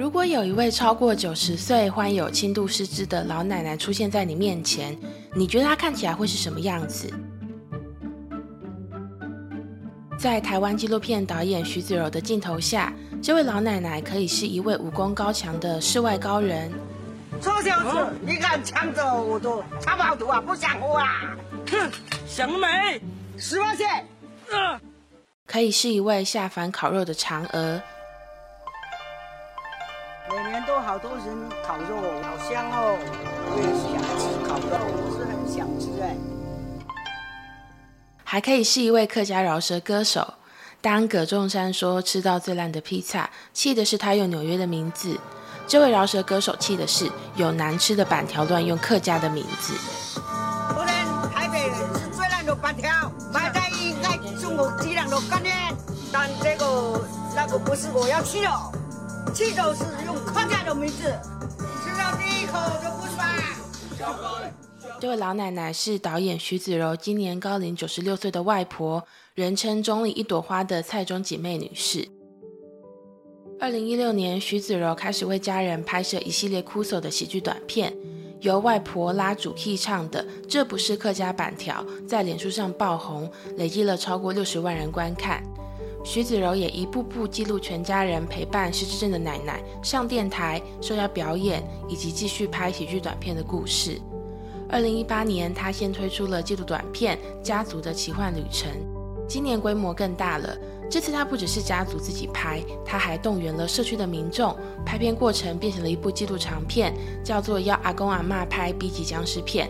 如果有一位超过九十岁、患有轻度失智的老奶奶出现在你面前，你觉得她看起来会是什么样子？在台湾纪录片导演徐子柔的镜头下，这位老奶奶可以是一位武功高强的世外高人，臭小子，你敢抢走我的茶包毒啊？不想活啊！哼，想美，十万线。可以是一位下凡烤肉的嫦娥。好多人烤肉，好香哦！我也想吃烤肉，我是很想吃哎。还可以是一位客家饶舌歌手。当葛仲山说吃到最烂的披萨，气的是他用纽约的名字；这位饶舌歌手气的是有难吃的板条乱用客家的名字。不能台北人是最烂的板条，摆在应该中国质量的概念，但这个那个不是我要吃的。气都是用客家的名字，吃到第一口就不爽。这位老奶奶是导演徐子柔今年高龄九十六岁的外婆，人称“中里一朵花”的蔡中姐妹女士。二零一六年，徐子柔开始为家人拍摄一系列哭诉的喜剧短片，由外婆拉主 key 唱的《这不是客家板条》在脸书上爆红，累积了超过六十万人观看。徐子柔也一步步记录全家人陪伴失智症的奶奶上电台、受邀表演，以及继续拍喜剧短片的故事。二零一八年，她先推出了纪录短片《家族的奇幻旅程》，今年规模更大了。这次她不只是家族自己拍，她还动员了社区的民众，拍片过程变成了一部纪录长片，叫做《邀阿公阿妈拍 B 级僵尸片》。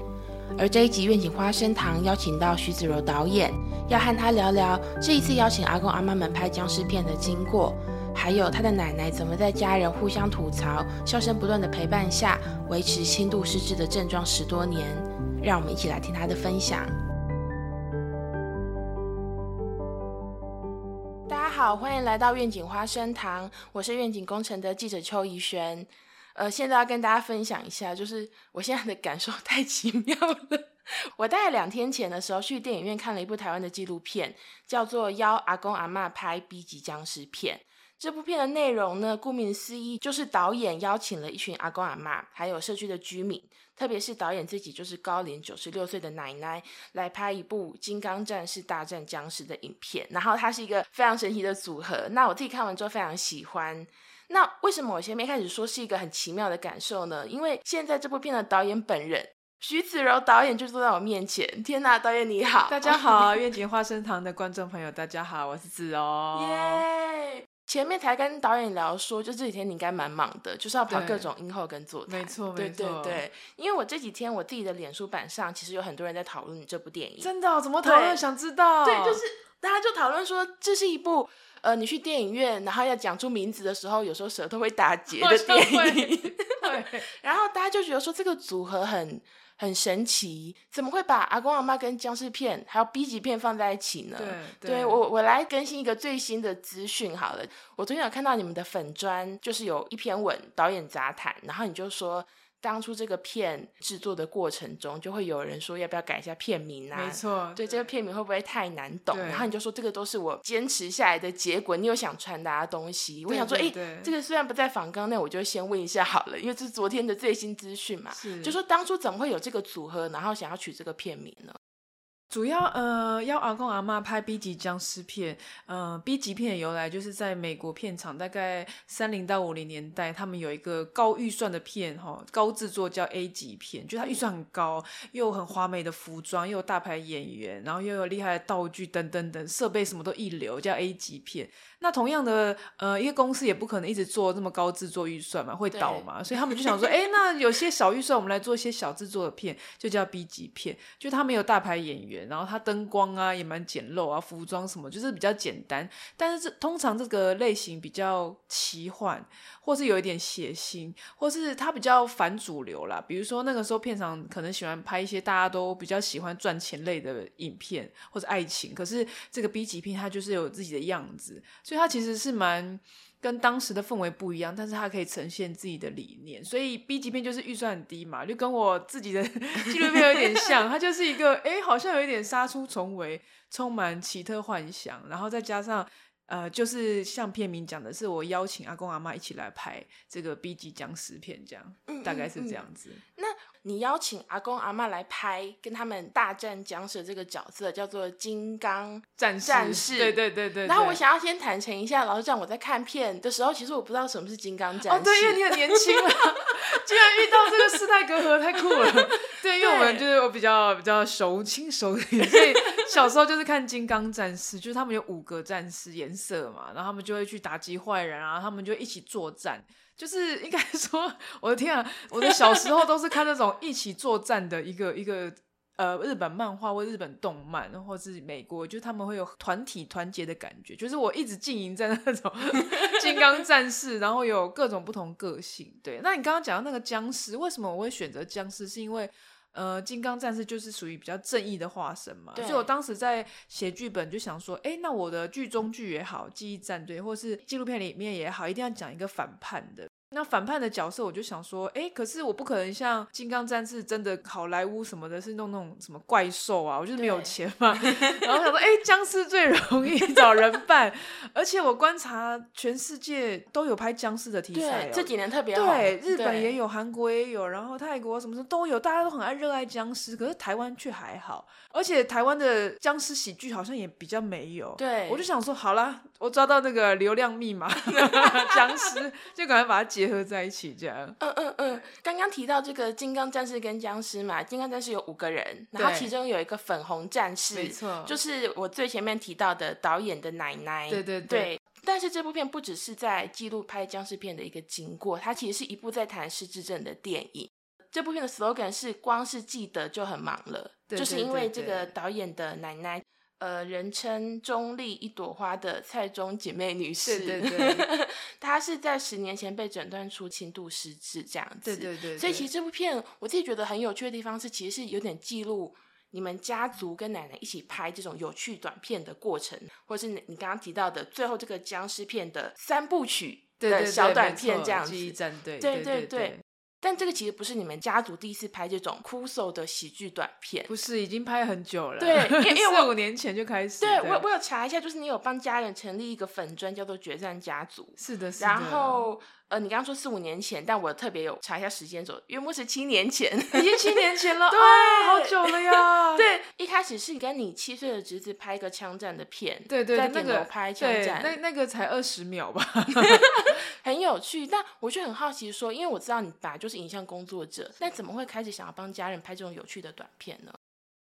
而这一集愿景花生堂邀请到徐子柔导演，要和他聊聊这一次邀请阿公阿妈们拍僵尸片的经过，还有他的奶奶怎么在家人互相吐槽、笑声不断的陪伴下，维持轻度失智的症状十多年。让我们一起来听他的分享。大家好，欢迎来到愿景花生堂，我是愿景工程的记者邱怡璇。呃，现在要跟大家分享一下，就是我现在的感受太奇妙了。我大概两天前的时候去电影院看了一部台湾的纪录片，叫做《邀阿公阿妈拍 B 级僵尸片》。这部片的内容呢，顾名思义，就是导演邀请了一群阿公阿妈，还有社区的居民，特别是导演自己就是高龄九十六岁的奶奶，来拍一部《金刚战士大战僵尸》的影片。然后它是一个非常神奇的组合。那我自己看完之后非常喜欢。那为什么我前面开始说是一个很奇妙的感受呢？因为现在这部片的导演本人徐子柔导演就坐在我面前。天哪，导演你好！大家好，愿景花生堂的观众朋友，大家好，我是子柔。耶！前面才跟导演聊说，就这几天你应该蛮忙的，就是要跑各种映后跟座谈。没错，对对对。因为我这几天我自己的脸书版上，其实有很多人在讨论这部电影。真的？怎么讨论？想知道？对，就是大家就讨论说，这是一部。呃，你去电影院，然后要讲出名字的时候，有时候舌头会打结的电影。对，然后大家就觉得说这个组合很很神奇，怎么会把阿公阿妈跟僵尸片还有 B 级片放在一起呢？对，对我我来更新一个最新的资讯好了。我昨天有看到你们的粉砖，就是有一篇文导演杂谈，然后你就说。当初这个片制作的过程中，就会有人说要不要改一下片名啊？没错，对这个片名会不会太难懂？然后你就说这个都是我坚持下来的结果。你有想传达的东西？我想说，哎，这个虽然不在仿纲内，我就先问一下好了，因为这是昨天的最新资讯嘛。就说当初怎么会有这个组合，然后想要取这个片名呢？主要呃，要阿公阿妈拍 B 级僵尸片，呃，B 级片的由来就是在美国片场，大概三零到五零年代，他们有一个高预算的片，哈，高制作叫 A 级片，就它预算很高，又很华美的服装，又有大牌演员，然后又有厉害的道具等等等，设备什么都一流，叫 A 级片。那同样的，呃，一个公司也不可能一直做这么高制作预算嘛，会倒嘛，所以他们就想说，哎，那有些小预算，我们来做一些小制作的片，就叫 B 级片，就他没有大牌演员，然后它灯光啊也蛮简陋啊，服装什么就是比较简单，但是这通常这个类型比较奇幻，或是有一点血腥，或是它比较反主流啦。比如说那个时候片场可能喜欢拍一些大家都比较喜欢赚钱类的影片或者爱情，可是这个 B 级片它就是有自己的样子。所以它其实是蛮跟当时的氛围不一样，但是它可以呈现自己的理念。所以 B 级片就是预算很低嘛，就跟我自己的 纪录片有点像，它就是一个哎，好像有一点杀出重围，充满奇特幻想，然后再加上呃，就是像片名讲的，是我邀请阿公阿妈一起来拍这个 B 级僵尸片，这样，嗯大概是这样子。那你邀请阿公阿妈来拍，跟他们大战僵尸的这个角色叫做金刚战士，战士对对对对。然后我想要先坦诚一下，老实讲，我在看片的时候，其实我不知道什么是金刚战士。哦，对，因为你很年轻啊，居然遇到这个世代隔阂，太酷了。对，因为我们就是我比较比较熟亲熟一点，所以小时候就是看《金刚战士》，就是他们有五个战士颜色嘛，然后他们就会去打击坏人啊，他们就一起作战。就是应该说，我的天啊，我的小时候都是看那种一起作战的一个一个呃日本漫画或日本动漫，或是美国，就是他们会有团体团结的感觉。就是我一直经营在那种金刚战士，然后有各种不同个性。对，那你刚刚讲到那个僵尸，为什么我会选择僵尸？是因为呃，金刚战士就是属于比较正义的化身嘛，对所以我当时在写剧本就想说，哎，那我的剧中剧也好，记忆战队或是纪录片里面也好，一定要讲一个反叛的。那反叛的角色，我就想说，哎，可是我不可能像金刚战士真的好莱坞什么的，是弄那种什么怪兽啊，我就是没有对钱嘛。然后想说，哎，僵尸最容易找人扮，而且我观察全世界都有拍僵尸的题材、这几年特别好对，日本也有。有，韩国也有，然后泰国什么什么都有，大家都很爱热爱僵尸，可是台湾却还好，而且台湾的僵尸喜剧好像也比较没有。对我就想说，好啦，我抓到那个流量密码，僵尸就赶快把它结合在一起，这样。嗯嗯嗯，刚刚提到这个金刚战士跟僵尸嘛，金刚战士有五个人，然后其中有一个粉红战士，没错就是我最前面提到的导演的奶奶。对对对对。但是这部片不只是在记录拍僵尸片的一个经过，它其实是一部在谈失智症的电影。这部片的 slogan 是“光是记得就很忙了”，对就是因为这个对导演的奶奶，呃，人称中立一朵花的蔡中姐妹女士，对对对，她是在十年前被诊断出轻度失智这样子。对对对，所以其实实这部片我自己觉得很有趣的地方是，其实是有点记录你们家族跟奶奶一起拍这种有趣短片的过程，或是你你刚刚提到的最后这个僵尸片的三部曲的小短片这样子。对对对但这个其实不是你们家族第一次拍这种哭手的喜剧短片。不是已经拍很久了，对 因为我四五年前就开始，对我，我有查一下，就是你有帮家人成立一个粉专，叫做“决战家族”。是的，是的，然后，呃，你刚刚说四五年前，但我特别有查一下时间轴，约莫是七年前。已经七年前了，对啊好久了呀，对，一开始是跟你七岁的侄子拍一个枪战的片，对对，在那个顶楼拍枪对，战，那那个才二十秒吧，很有趣。但我就很好奇说，因为我知道你本来就是影像工作者，那怎么会开始想要帮家人拍这种有趣的短片呢？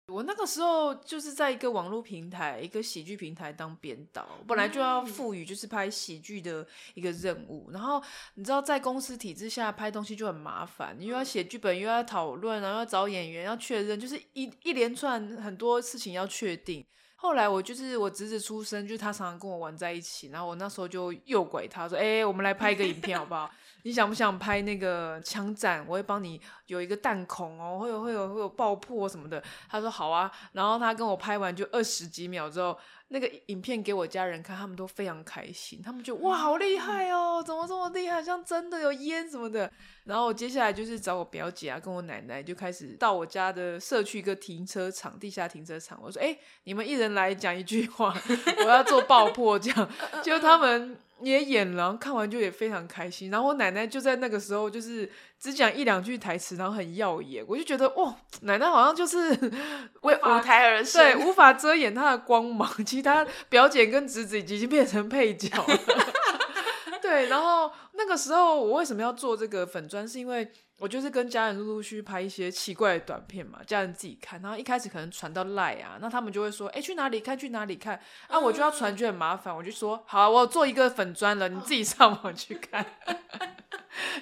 我那个时候就是在一个网络平台，一个喜剧平台当编导，本来就要赋予就是拍喜剧的一个任务。然后你知道，在公司体制下拍东西就很麻烦，你又要写剧本，又要讨论，然后要找演员，要确认，就是一一连串很多事情要确定。后来我就是我侄子出生，就是他常常跟我玩在一起，然后我那时候就诱拐他说：“哎、我们来拍一个影片好不好？你想不想拍那个枪战？我会帮你有一个弹孔哦，会有会有会有爆破什么的。”他说：“好啊。”然后他跟我拍完就二十几秒之后，那个影片给我家人看，他们都非常开心，他们就哇好厉害哦，怎么这么厉害，像真的有烟什么的。然后接下来就是找我表姐啊，跟我奶奶就开始到我家的社区一个停车场，地下停车场。我说：“哎、你们一人来讲一句话，我要做爆破。”这样，就他们也演了，然后看完就也非常开心。然后我奶奶就在那个时候就是只讲一两句台词，然后很耀眼，我就觉得哇，奶奶好像就是为舞台而生，对，无法遮掩她的光芒。其他表姐跟侄子已经变成配角了。对，然后那个时候我为什么要做这个粉砖？是因为我就是跟家人陆陆续续拍一些奇怪的短片嘛，家人自己看。然后一开始可能传到赖啊，那他们就会说：“哎，去哪里看？去哪里看？”啊，我就要传，就很麻烦。我就说：“好、啊，我做一个粉砖了，你自己上网去看。”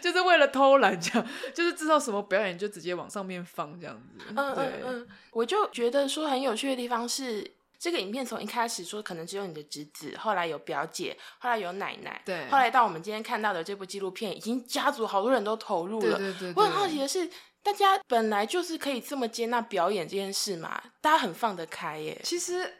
就是为了偷懒，这样就是知道什么表演就直接往上面放这样子。嗯对嗯嗯，我就觉得说很有趣的地方是，这个影片从一开始说可能只有你的侄子，后来有表姐，后来有奶奶，对后来到我们今天看到的这部纪录片，已经家族好多人都投入了。对对对，我很好奇的是，大家本来就是可以这么接纳表演这件事嘛，大家很放得开耶。其实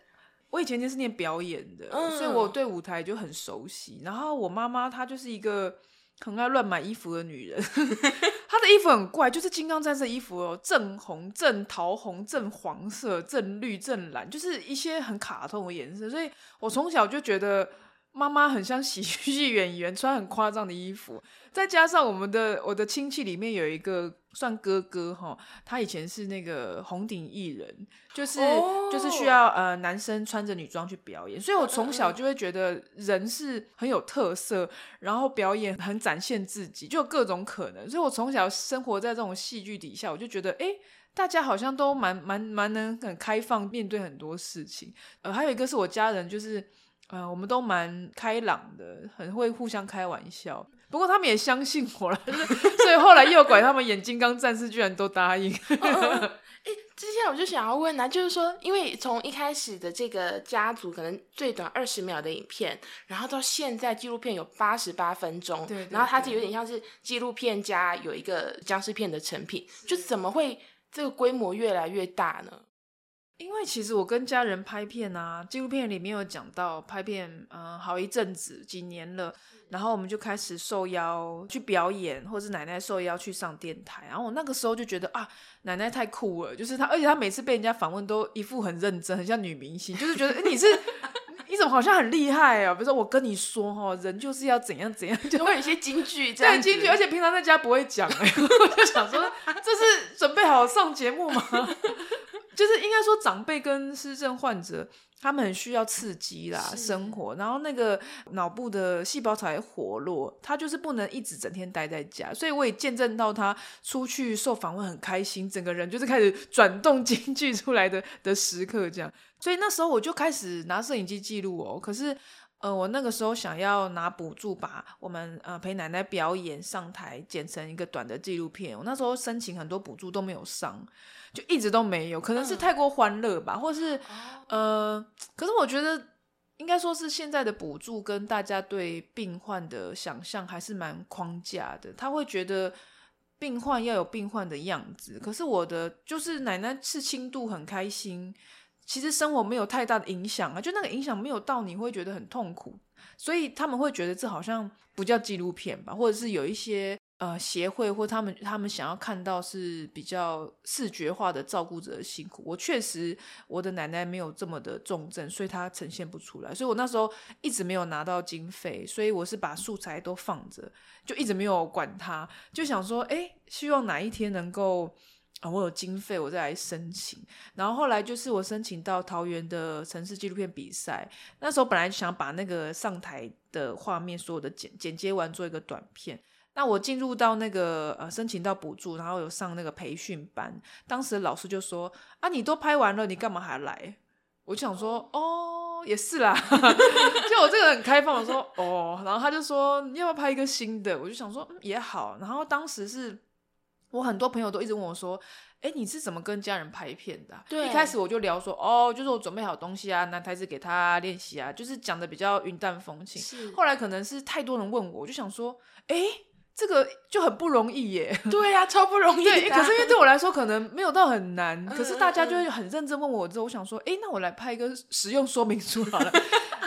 我以前就是念表演的，嗯所以我对舞台就很熟悉。然后我妈妈她就是一个很爱乱买衣服的女人，她的衣服很怪，就是金刚战士的衣服哦，正红、正桃红、正黄色、正绿、正蓝，就是一些很卡通的颜色。所以我从小就觉得。妈妈很像喜剧演员，穿很夸张的衣服。再加上我们的我的亲戚里面有一个算哥哥哈，他以前是那个红顶艺人，就是就是需要呃男生穿着女装去表演，所以我从小就会觉得人是很有特色，然后表演很展现自己，就有各种可能。所以我从小生活在这种戏剧底下，我就觉得哎，大家好像都蛮蛮蛮能很开放面对很多事情。呃，还有一个是我家人，就是呃我们都蛮开朗的，很会互相开玩笑。不过他们也相信我了，所以后来诱拐他们演金刚战士，居然都答应。哎，接下来我就想要问啊，就是说，因为从一开始的这个家族可能最短二十秒的影片，然后到现在纪录片有八十八分钟，对，然后它就有点像是纪录片加有一个僵尸片的成品，就怎么会这个规模越来越大呢？因为其实我跟家人拍片啊，纪录片里面有讲到拍片，嗯，好一阵子，几年了。然后我们就开始受邀去表演，或是奶奶受邀去上电台。然后我那个时候就觉得啊，奶奶太酷了，就是她，而且她每次被人家访问都一副很认真，很像女明星，就是觉得你是 你怎么好像很厉害啊？比如说我跟你说哈，人就是要怎样怎样，就会有一些金句，对金句，而且平常在家不会讲哎，我就想说这是准备好上节目吗？就是应该说长辈跟失症患者。他们很需要刺激啦，生活，然后那个脑部的细胞才活络，他就是不能一直整天待在家，所以我也见证到他出去受访问很开心，整个人就是开始 转动京剧出来的的时刻这样，所以那时候我就开始拿摄影机记录哦，可是呃，我那个时候想要拿补助把我们呃陪奶奶表演上台剪成一个短的纪录片，我那时候申请很多补助都没有上。就一直都没有，可能是太过欢乐吧，或是呃，可是我觉得应该说是现在的补助跟大家对病患的想象还是蛮框架的。他会觉得病患要有病患的样子，可是我的就是奶奶是轻度很开心，其实生活没有太大的影响啊，就那个影响没有到你会觉得很痛苦，所以他们会觉得这好像不叫纪录片吧，或者是有一些。呃，协会或他们他们想要看到是比较视觉化的照顾者的辛苦。我确实，我的奶奶没有这么的重症，所以她呈现不出来。所以我那时候一直没有拿到经费，所以我是把素材都放着，就一直没有管它，就想说，哎，希望哪一天能够啊，我有经费，我再来申请。然后后来就是我申请到桃园的城市纪录片比赛，那时候本来想把那个上台的画面所有的剪剪接完，做一个短片。那我进入到那个呃申请到补助，然后有上那个培训班，当时老师就说啊，你都拍完了，你干嘛还来？我就想说哦，也是啦，就我这个很开放，我说哦，然后他就说你要不要拍一个新的？我就想说也好，然后当时是我很多朋友都一直问我说，哎，你是怎么跟家人拍片的？对，一开始我就聊说哦，就是我准备好东西啊，拿台子给他练习啊，就是讲的比较云淡风轻。是，后来可能是太多人问我，我就想说，哎。这个就很不容易耶，对呀，超不容易。对，可是因为对我来说可能没有到很难，可是大家就会很认真问我之后，我想说，哎，那我来拍一个实用说明书好了，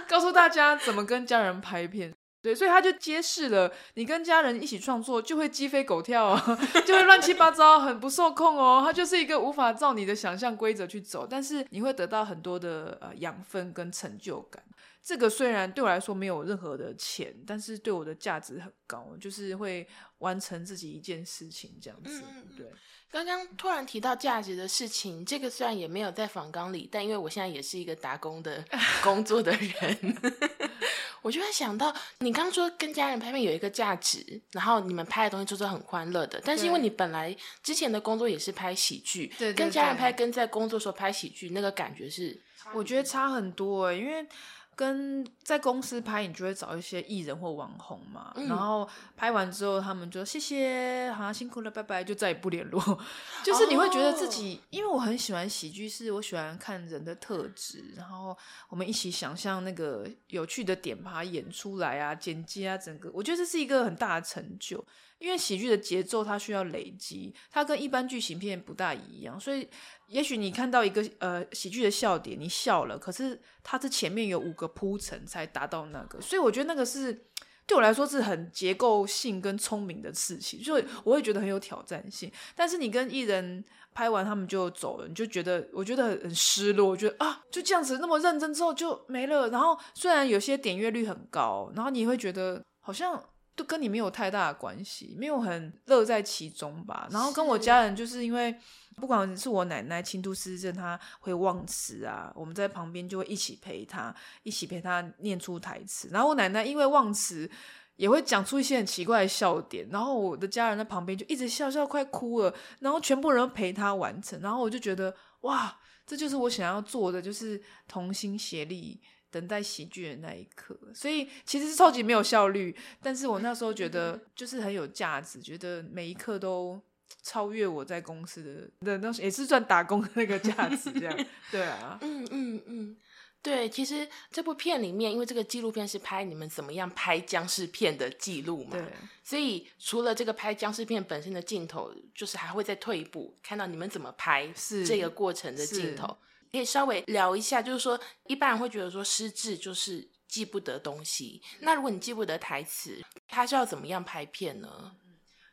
告诉大家怎么跟家人拍片。对，所以他就揭示了，你跟家人一起创作就会鸡飞狗跳，就会乱七八糟，很不受控哦。它就是一个无法照你的想象规则去走，但是你会得到很多的呃养分跟成就感。这个虽然对我来说没有任何的钱，但是对我的价值很高，就是会完成自己一件事情这样子。对，刚刚突然提到价值的事情，这个虽然也没有在访纲里，但因为我现在也是一个打工的 工作的人，我就会想到你刚刚说跟家人拍片有一个价值，然后你们拍的东西就是很欢乐的，但是因为你本来之前的工作也是拍喜剧，对，跟家人拍跟在工作时候拍喜剧那个感觉是，我觉得差很多，因为。跟在公司拍，你就会找一些艺人或网红嘛，然后拍完之后，他们就谢谢，好辛苦了，拜拜，就再也不联络。就是你会觉得自己，因为我很喜欢喜剧，是我喜欢看人的特质，然后我们一起想象那个有趣的点，把它演出来啊，剪辑啊，整个，我觉得这是一个很大的成就。因为喜剧的节奏它需要累积，它跟一般剧情片不大一样，所以也许你看到一个呃喜剧的笑点，你笑了，可是它这前面有五个铺陈才达到那个，所以我觉得那个是对我来说是很结构性跟聪明的事情，所以我会觉得很有挑战性。但是你跟艺人拍完，他们就走了，你就觉得我觉得很失落，我觉得啊就这样子那么认真之后就没了。然后虽然有些点阅率很高，然后你会觉得好像。都跟你没有太大的关系，没有很乐在其中吧。然后跟我家人就是因为，不管是我奶奶轻度失智症，她会忘词啊，我们在旁边就会一起陪她，一起陪她念出台词。然后我奶奶因为忘词，也会讲出一些很奇怪的笑点。然后我的家人在旁边就一直笑笑快哭了。然后全部人陪她完成。然后我就觉得哇，这就是我想要做的，就是同心协力。等待喜剧的那一刻，所以其实是超级没有效率，但是我那时候觉得 就是很有价值，觉得每一刻都超越我在公司的的那也是算打工的那个价值，这样 对啊，嗯嗯嗯，对，其实这部片里面，因为这个纪录片是拍你们怎么样拍僵尸片的记录嘛，对，所以除了这个拍僵尸片本身的镜头，就是还会再退一步，看到你们怎么拍是这个过程的镜头。可以稍微聊一下，就是说，一般人会觉得说失智就是记不得东西。那如果你记不得台词，他是要怎么样拍片呢？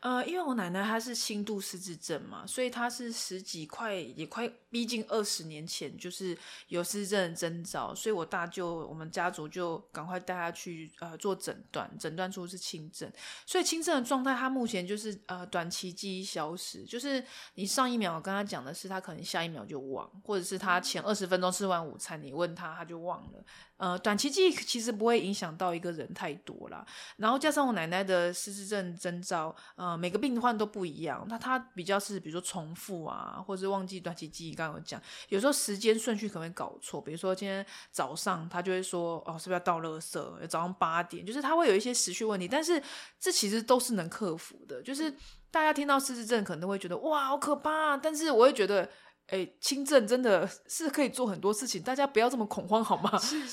呃，因为我奶奶她是轻度失智症嘛，所以她是十几快也快逼近二十年前就是有失智症的征兆，所以我大舅我们家族就赶快带她去呃做诊断，诊断出是轻症。所以轻症的状态，她目前就是呃短期记忆消失，就是你上一秒跟她讲的是，她可能下一秒就忘，或者是她前二十分钟吃完午餐，你问她，她就忘了。呃，短期记忆其实不会影响到一个人太多啦。然后加上我奶奶的失智症征兆，呃，每个病患都不一样。那他比较是，比如说重复啊，或者是忘记短期记忆。刚刚有讲，有时候时间顺序可能会搞错。比如说今天早上他就会说，哦，是不是要倒垃圾？早上八点，就是他会有一些时序问题。但是这其实都是能克服的。就是大家听到失智症可能都会觉得，哇，好可怕。但是我会觉得。哎，轻症真的是可以做很多事情，大家不要这么恐慌好吗？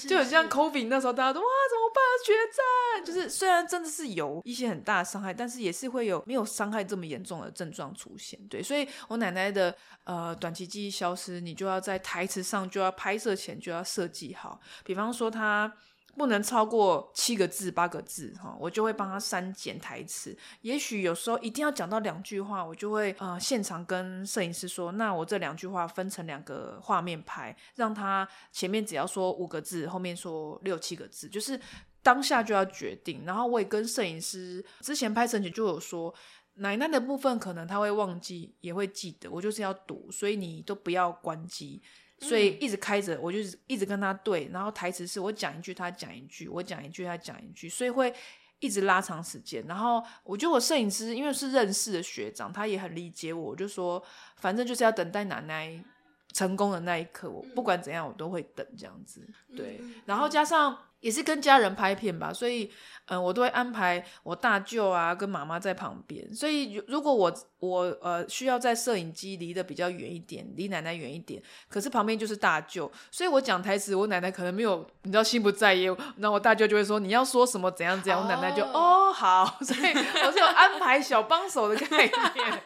就很像 COVID 那时候，大家都哇怎么办？决战就是虽然真的是有一些很大的伤害，但是也是会有没有伤害这么严重的症状出现。对，所以我奶奶的呃短期记忆消失，你就要在台词上就要拍摄前就要设计好，比方说她。不能超过七个字、八个字，哈，我就会帮他删减台词。也许有时候一定要讲到两句话，我就会呃现场跟摄影师说，那我这两句话分成两个画面拍，让他前面只要说五个字，后面说六七个字，就是当下就要决定。然后我也跟摄影师之前拍成前就有说，奶奶的部分可能他会忘记，也会记得，我就是要读，所以你都不要关机。所以一直开着，我就一直跟他对，然后台词是我讲一句，他讲一句，我讲一句，他讲一句，所以会一直拉长时间。然后我觉得我摄影师因为是认识的学长，他也很理解我，我就说反正就是要等待奶奶成功的那一刻，我不管怎样我都会等这样子。对，然后加上。也是跟家人拍片吧，所以，嗯，我都会安排我大舅啊跟妈妈在旁边。所以，如果我我呃需要在摄影机离得比较远一点，离奶奶远一点，可是旁边就是大舅，所以我讲台词，我奶奶可能没有，你知道心不在焉，那我大舅就会说你要说什么怎样怎样，我奶奶就哦好，所以 我是有安排小帮手的概念。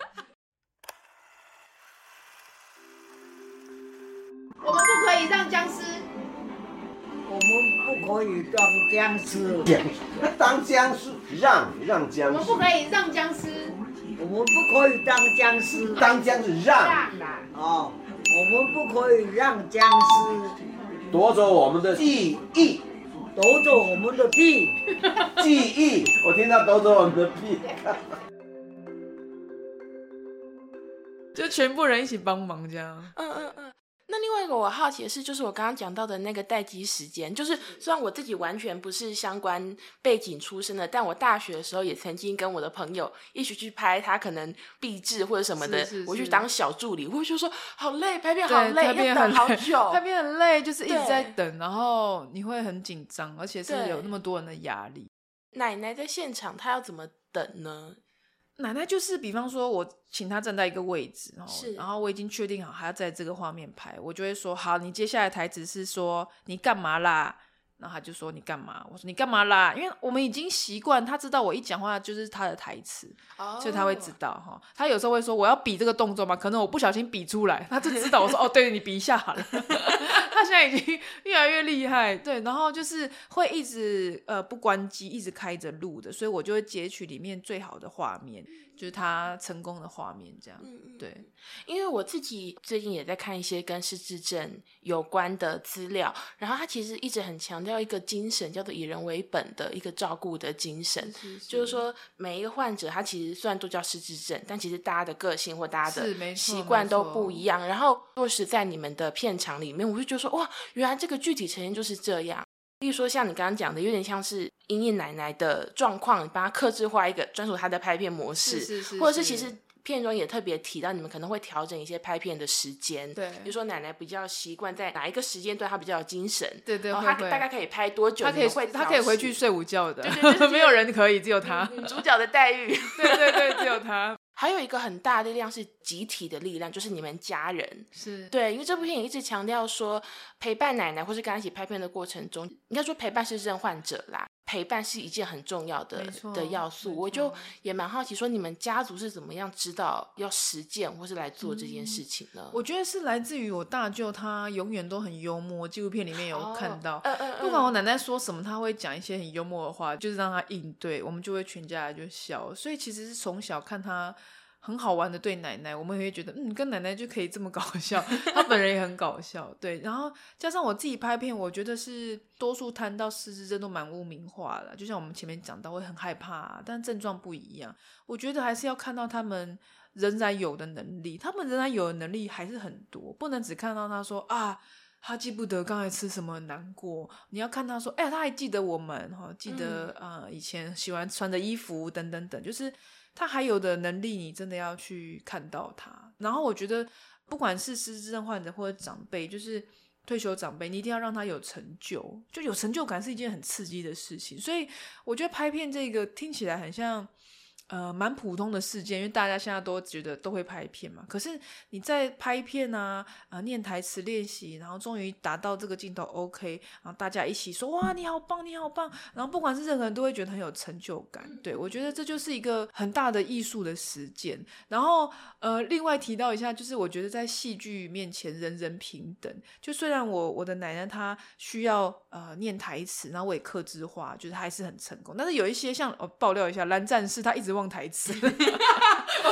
我们不可以让僵尸。我们不可以让僵尸，当僵尸让让僵尸。我们不可以让僵尸，我们不可以当僵尸，当僵尸让。哦，我们不可以让僵尸夺走我们的记忆，夺走我们的屁，记忆。我听到夺走我们的屁，就全部人一起帮忙这样。嗯嗯嗯。那另外一个我好奇的是，就是我刚刚讲到的那个待机时间，就是虽然我自己完全不是相关背景出身的，但我大学的时候也曾经跟我的朋友一起去拍他可能毕制或者什么的，我去当小助理，我就说好累，拍片好累，要等好久，拍片很累，就是一直在等，然后你会很紧张，而且是有那么多人的压力。奶奶在现场，她要怎么等呢？奶奶就是，比方说，我请她站在一个位置，是，然后我已经确定好还要在这个画面拍，我就会说，好，你接下来台词是说你干嘛啦？然后他就说你干嘛？我说你干嘛啦？因为我们已经习惯，他知道我一讲话就是他的台词，所以他会知道哈。他有时候会说我要比这个动作嘛，可能我不小心比出来，他就知道我说哦，对你比一下好了。他现在已经越来越厉害，对，然后就是会一直呃不关机，一直开着录的，所以我就会截取里面最好的画面，就是他成功的画面，这样，对，因为我自己最近也在看一些跟失智症有关的资料，然后他其实一直很强调一个精神，叫做以人为本的一个照顾的精神，就是说每一个患者他其实虽然都叫失智症，但其实大家的个性或大家的习惯都不一样。然后落实在你们的片场里面，我就觉得说哇，原来这个具体呈现就是这样。例如说，像你刚刚讲的，有点像是英英奶奶的状况，你帮她克制化一个专属她的拍片模式，是是是或者是其实片中也特别提到，你们可能会调整一些拍片的时间，对比如说奶奶比较习惯在哪一个时间段她比较有精神，对对然后她大概可以拍多久，她可以会她可以回去睡午觉的，对对对 没有人可以，只有她，女主角的待遇。对对对，只有他，还有一个很大的力量是集体的力量，就是你们家人。是对，因为这部电影一直强调说，陪伴奶奶或是跟她一起拍片的过程中，应该说陪伴是认患者啦，陪伴是一件很重要的的要素。我就也蛮好奇，说你们家族是怎么样知道要实践或是来做这件事情呢？我觉得是来自于我大舅，他永远都很幽默，纪录片里面有看到。嗯嗯嗯不管我奶奶说什么，他会讲一些很幽默的话，就是让他应对，我们就会全家人就笑。所以其实是从小看他很好玩的对奶奶，我们也会觉得，嗯，跟奶奶就可以这么搞笑。她本人也很搞笑，对。然后加上我自己拍片，我觉得是多数谈到失智症都蛮污名化的，就像我们前面讲到会很害怕、但症状不一样。我觉得还是要看到他们仍然有的能力，他们仍然有的能力还是很多，不能只看到他说啊。他记不得刚才吃什么很难过，你要看他说，哎、他还记得我们哈，记得、呃以前喜欢穿的衣服等等等，就是他还有的能力，你真的要去看到他。然后我觉得，不管是失智症患者或者长辈，就是退休长辈，你一定要让他有成就，就有成就感是一件很刺激的事情。所以我觉得拍片这个听起来很像。呃，蛮普通的事件，因为大家现在都觉得都会拍片嘛。可是你在拍片啊，啊、念台词练习，然后终于达到这个镜头 OK，然后大家一起说哇，你好棒，你好棒。然后不管是任何人都会觉得很有成就感。对我觉得这就是一个很大的艺术的实践。然后呃，另外提到一下，就是我觉得在戏剧面前人人平等。就虽然我我的奶奶她需要呃念台词，然后我也克制化，就是还是很成功。但是有一些像哦爆料一下，蓝战士他一直忘台词。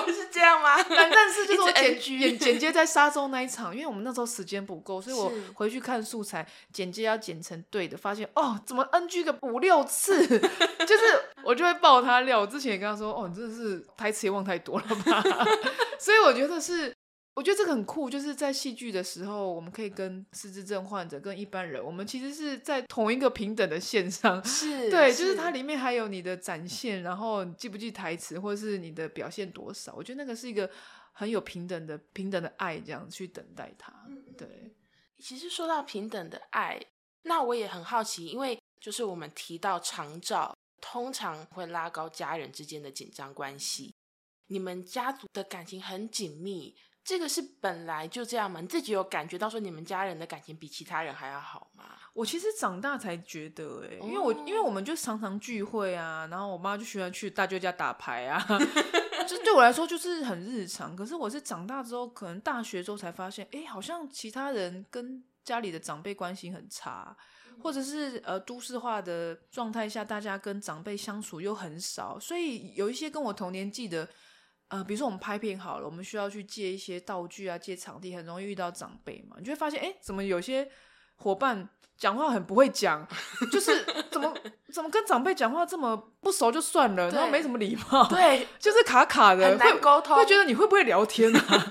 是这样吗？但但是就是我剪 剪接在沙洲那一场，因为我们那时候时间不够，所以我回去看素材，剪接要剪成对的，发现哦，怎么 NG 个五六次，就是我就会爆他料。我之前也跟他说，哦，你真的是台词也忘太多了吧？所以我觉得是。我觉得这个很酷，就是在戏剧的时候，我们可以跟失智症患者、跟一般人，我们其实是在同一个平等的线上。是，对，就是它里面还有你的展现，然后你记不记台词，或者是你的表现多少，我觉得那个是一个很有平等的平等的爱，这样去等待他。对，其实说到平等的爱，那我也很好奇，因为就是我们提到长照，通常会拉高家人之间的紧张关系。你们家族的感情很紧密，这个是本来就这样吗？你自己有感觉到说你们家人的感情比其他人还要好吗？我其实长大才觉得、欸，因为我、因为我们就常常聚会啊，然后我妈就喜欢去大舅家打牌啊，这对我来说就是很日常。可是我是长大之后，可能大学之后才发现，哎、好像其他人跟家里的长辈关系很差。或者是呃都市化的状态下，大家跟长辈相处又很少，所以有一些跟我同年纪的，呃，比如说我们拍片好了，我们需要去借一些道具啊，借场地，很容易遇到长辈嘛，你就会发现，哎，怎么有些伙伴讲话很不会讲，就是怎么怎么跟长辈讲话这么不熟就算了，然后没什么礼貌，对，就是卡卡的，很难会沟通会觉得你会不会聊天啊？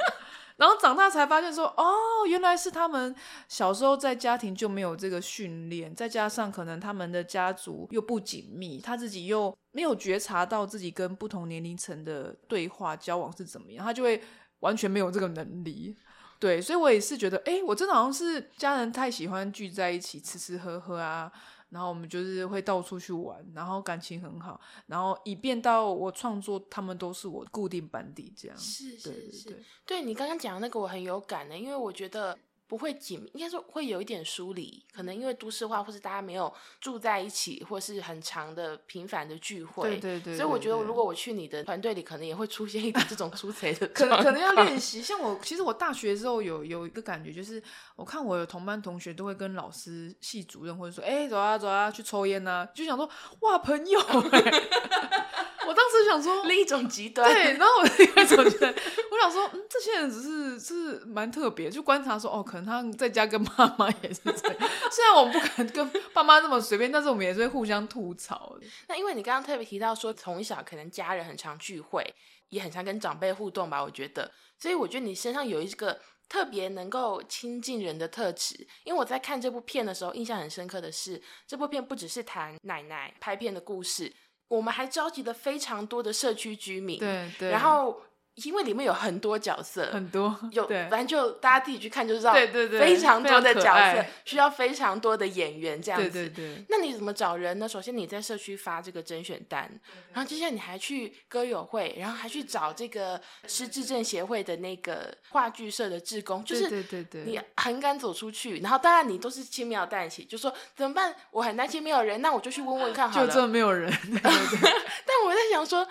然后长大才发现说，哦，原来是他们小时候在家庭就没有这个训练，再加上可能他们的家族又不紧密，他自己又没有觉察到自己跟不同年龄层的对话交往是怎么样，他就会完全没有这个能力。对，所以我也是觉得，哎，我真的好像是家人太喜欢聚在一起吃吃喝喝啊，然后我们就是会到处去玩，然后感情很好，然后以便到我创作，他们都是我固定班底这样。是对对是是对，对你刚刚讲的那个我很有感的，因为我觉得不会紧，应该说会有一点疏离，可能因为都市化，或是大家没有住在一起，或是很长的频繁的聚会。对对对所以我觉得，如果我去你的团队里，可能也会出现一点这种出贼的 可能可能要练习。像我，其实我大学的时候有有一个感觉，就是我看我有同班同学都会跟老师、系主任或者说，哎、走啊走啊，去抽烟呐、就想说，哇，朋友、欸。我当时想说，另一种极端。对，然后我另外一种觉得，我想说，嗯，这些人只是是蛮特别，就观察说，哦，可能他们在家跟爸妈也是这样。虽然我们不敢跟爸妈这么随便，但是我们也是会互相吐槽的。那因为你刚刚特别提到说，从小可能家人很常聚会，也很常跟长辈互动吧，我觉得，所以我觉得你身上有一个特别能够亲近人的特质。因为我在看这部片的时候，印象很深刻的是，这部片不只是谈奶奶拍片的故事，我们还召集了非常多的社区居民，，对对，然后因为里面有很多角色，很多有，对反正就大家自己去看就知道，对对对非常多的角色需要非常多的演员这样子，对对对。那你怎么找人呢？首先你在社区发这个甄选单，然后接下来你还去歌友会，然后还去找这个失智症协会的那个话剧社的志工，就是对对对对你很敢走出去。然后当然你都是轻描淡写，就说怎么办？我很担心没有人，那我就去问问看好就了。这没有人，对对对 但我在想说。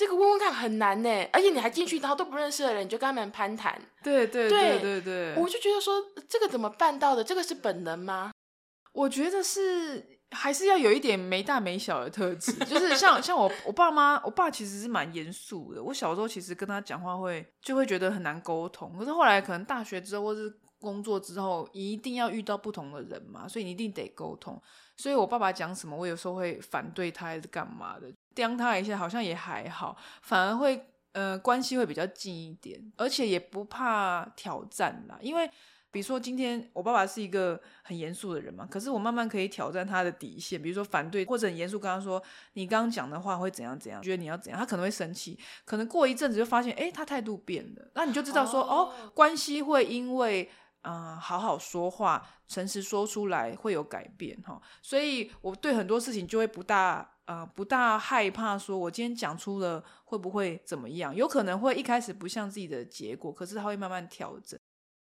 这个问问看很难呢，而且你还进去，然后都不认识的人，你就跟他们攀谈，对对对对对对，我就觉得说这个怎么办到的？这个是本能吗？我觉得是还是要有一点没大没小的特质，就是像像我我爸妈，我爸其实是蛮严肃的。我小时候其实跟他讲话会就会觉得很难沟通，可是后来可能大学之后或是工作之后，一定要遇到不同的人嘛，所以你一定得沟通。所以我爸爸讲什么，我有时候会反对他还是干嘛的，刁他一下好像也还好，反而会呃关系会比较近一点，而且也不怕挑战啦，因为。比如说，今天我爸爸是一个很严肃的人嘛，可是我慢慢可以挑战他的底线，比如说反对或者很严肃跟他说：“你刚刚讲的话会怎样怎样，觉得你要怎样。”他可能会生气，可能过一阵子就发现，哎，他态度变了，那你就知道说，哦，哦关系会因为嗯、呃好好说话、诚实说出来会有改变哈。所以我对很多事情就会不大呃不大害怕，说我今天讲出了会不会怎么样？有可能会一开始不像自己的结果，可是他会慢慢调整。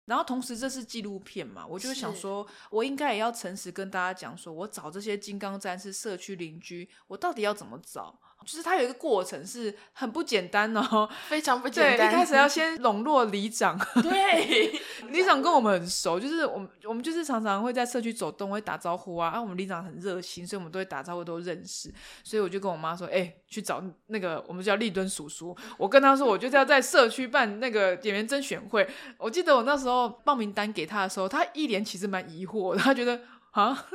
然后同时这是纪录片嘛，我就想是说，我应该也要诚实跟大家讲说，我找这些金刚战士社区邻居，我到底要怎么找？就是它有一个过程是很不简单哦。非常不，简单。一开始要 先笼络里长，对，里长跟我们很熟，就是我们我们就是常常会在社区走动，会打招呼啊。啊，我们里长很热心，所以我们都会打招呼，都认识。所以我就跟我妈说，哎、去找那个我们叫立敦叔叔。我跟他说，我就是要在社区办那个演员甄选会。我记得我那时候报名单给他的时候，他一脸其实蛮疑惑，他觉得。啊，